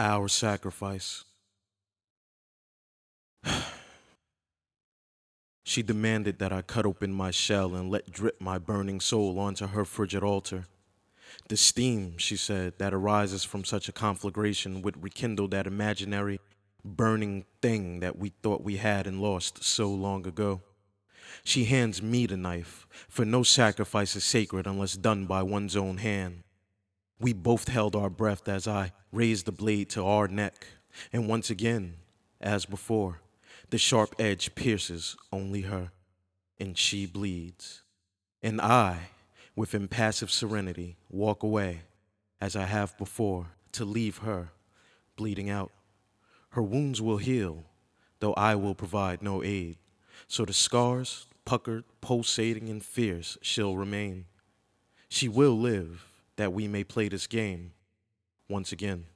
Our sacrifice. she demanded that I cut open my shell and let drip my burning soul onto her frigid altar. The steam, she said, that arises from such a conflagration would rekindle that imaginary burning thing that we thought we had and lost so long ago. She hands me the knife, for no sacrifice is sacred unless done by one's own hand. We both held our breath as I raised the blade to our neck, and once again, as before, the sharp edge pierces only her, and she bleeds. And I, with impassive serenity, walk away, as I have before, to leave her bleeding out. Her wounds will heal, though I will provide no aid. So the scars, puckered, pulsating, and fierce, shall remain. She will live, that we may play this game once again.